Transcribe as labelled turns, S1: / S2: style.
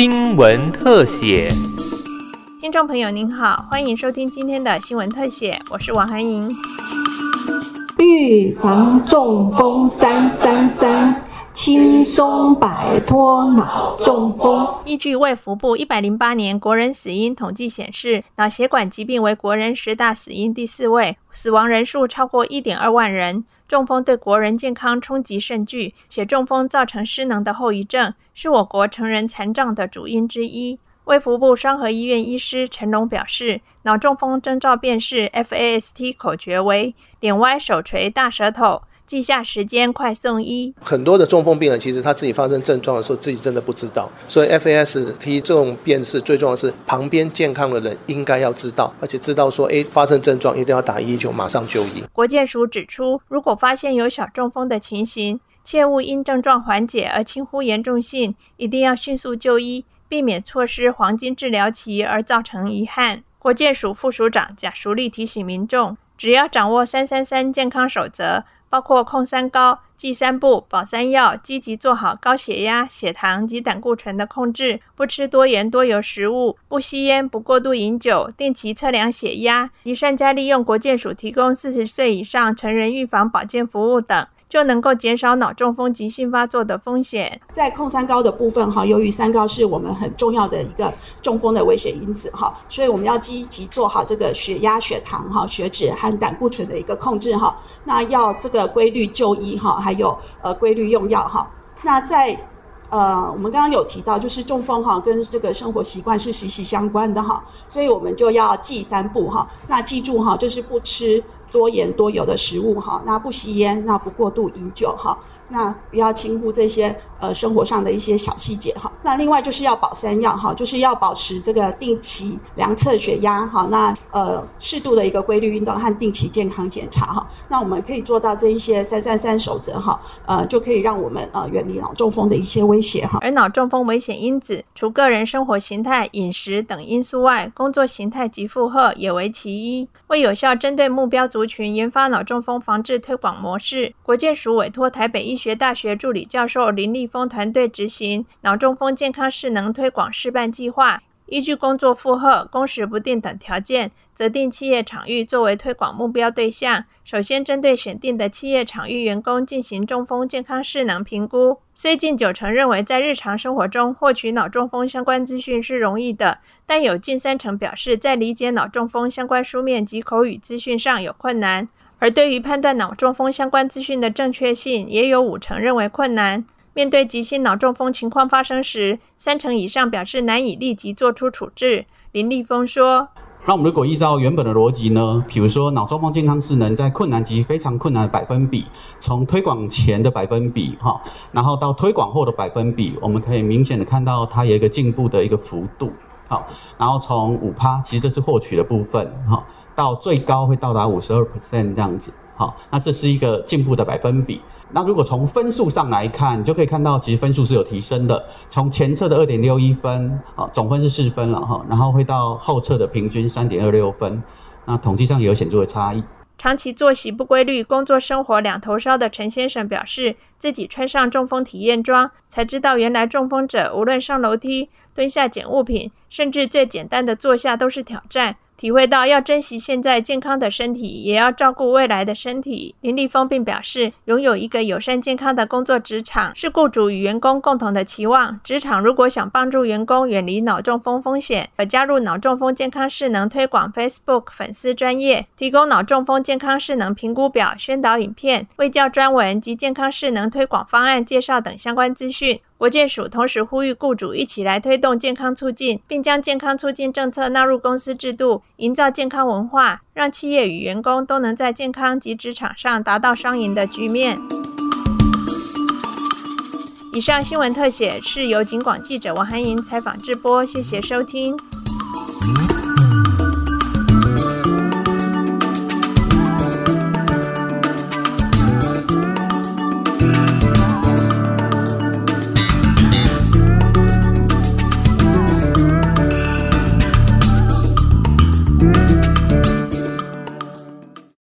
S1: 新闻特写。
S2: 听众朋友您好，欢迎收听今天的新闻特写，我是王涵莹。
S3: 预防中风三三三，轻松摆脱脑中风。
S2: 依据卫福部一百零八年国人死因统计显示，脑血管疾病为国人十大死因第四位，死亡人数超过一点二万人。中风对国人健康冲击甚巨，且中风造成失能的后遗症，是我国成人残障的主因之一。卫福部双河医院医师陈龙表示，脑中风征兆辨识 FAST 口诀为：脸歪、手垂、大舌头。记下时间，快送医。
S4: 很多的中风病人其实他自己发生症状的时候，自己真的不知道。所以 FAST 这种辨识最重要的是旁边健康的人应该要知道，而且知道说，哎，发生症状一定要打一一九，马上就医。
S2: 国健署指出，如果发现有小中风的情形，切勿因症状缓解而轻忽严重性，一定要迅速就医，避免错失黄金治疗期而造成遗憾。国健署副署长贾淑丽提醒民众，只要掌握三三三健康守则。包括控三高、忌三不、保三要，积极做好高血压、血糖及胆固醇的控制，不吃多盐多油食物，不吸烟，不过度饮酒，定期测量血压，及善加利用国健署提供四十岁以上成人预防保健服务等。就能够减少脑中风急性发作的风险。
S5: 在控三高的部分哈，由于三高是我们很重要的一个中风的危险因子哈，所以我们要积极做好这个血压、血糖哈、血脂和胆固醇的一个控制哈。那要这个规律就医哈，还有呃规律用药哈。那在呃我们刚刚有提到，就是中风哈跟这个生活习惯是息息相关的哈，所以我们就要记三步哈。那记住哈，就是不吃。多盐多油的食物哈，那不吸烟，那不过度饮酒哈，那不要轻忽这些呃生活上的一些小细节哈。那另外就是要保三要哈，就是要保持这个定期量测血压哈，那呃适度的一个规律运动和定期健康检查哈。那我们可以做到这一些三三三守则哈，呃就可以让我们呃远离脑中风的一些威胁哈。
S2: 而脑中风危险因子，除个人生活形态、饮食等因素外，工作形态及负荷也为其一。为有效针对目标组。族群研发脑中风防治推广模式，国健署委托台北医学大学助理教授林立峰团队执行脑中风健康势能推广示范计划。依据工作负荷、工时不定等条件，择定企业场域作为推广目标对象。首先，针对选定的企业场域员工进行中风健康势能评估。虽近九成认为在日常生活中获取脑中风相关资讯是容易的，但有近三成表示在理解脑中风相关书面及口语资讯上有困难。而对于判断脑中风相关资讯的正确性，也有五成认为困难。面对急性脑中风情况发生时，三成以上表示难以立即做出处置。林立峰说：“
S6: 那我们如果依照原本的逻辑呢？比如说脑中风健康智能在困难及非常困难的百分比，从推广前的百分比哈，然后到推广后的百分比，我们可以明显的看到它有一个进步的一个幅度。好，然后从五趴，其实这是获取的部分哈，到最高会到达五十二 percent 这样子。好，那这是一个进步的百分比。”那如果从分数上来看，你就可以看到，其实分数是有提升的。从前侧的二点六一分，啊，总分是四分了哈，然后会到后侧的平均三点二六分，那统计上也有显著的差异。
S2: 长期作息不规律、工作生活两头烧的陈先生表示，自己穿上中风体验装，才知道原来中风者无论上楼梯、蹲下捡物品，甚至最简单的坐下都是挑战。体会到要珍惜现在健康的身体，也要照顾未来的身体。林立峰并表示，拥有一个友善健康的工作职场是雇主与员工共同的期望。职场如果想帮助员工远离脑中风风险，可加入脑中风健康势能推广 Facebook 粉丝专业，提供脑中风健康势能评估表、宣导影片、卫教专文及健康势能推广方案介绍等相关资讯。国健署同时呼吁雇主一起来推动健康促进，并将健康促进政策纳入公司制度，营造健康文化，让企业与员工都能在健康及职场上达到双赢的局面。以上新闻特写是由警广记者王涵莹采访直播，谢谢收听。